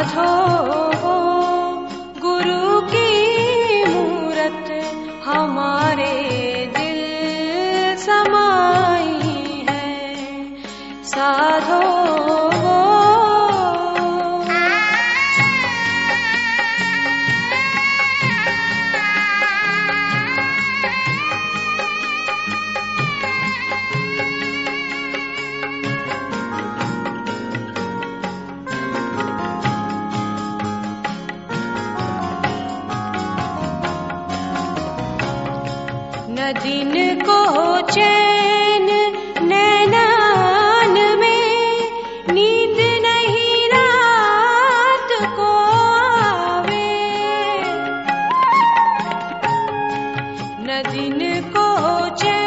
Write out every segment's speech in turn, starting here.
বাঁধো को चैन नैनमे नीत नै रा को नदीन को चैन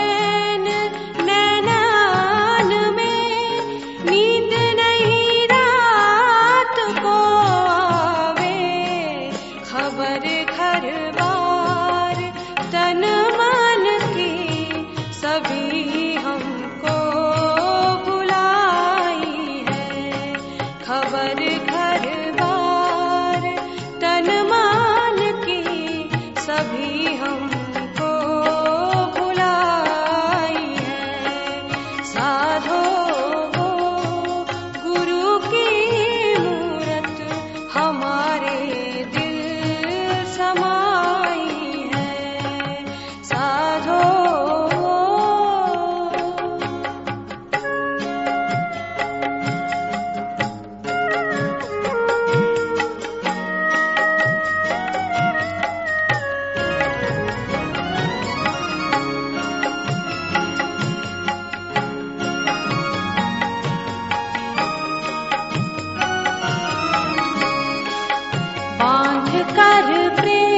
कर प्रेम।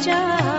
जा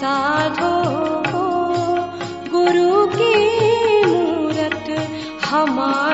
साधो गुरु की मूरत कीरत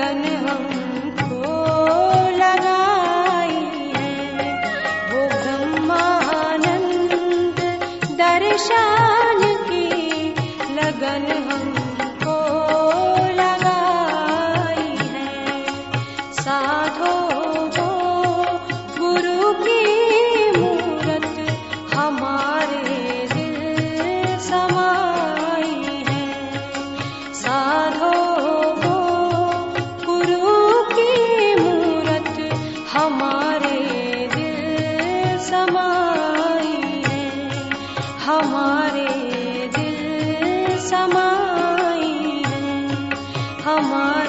लगन हमको हमारे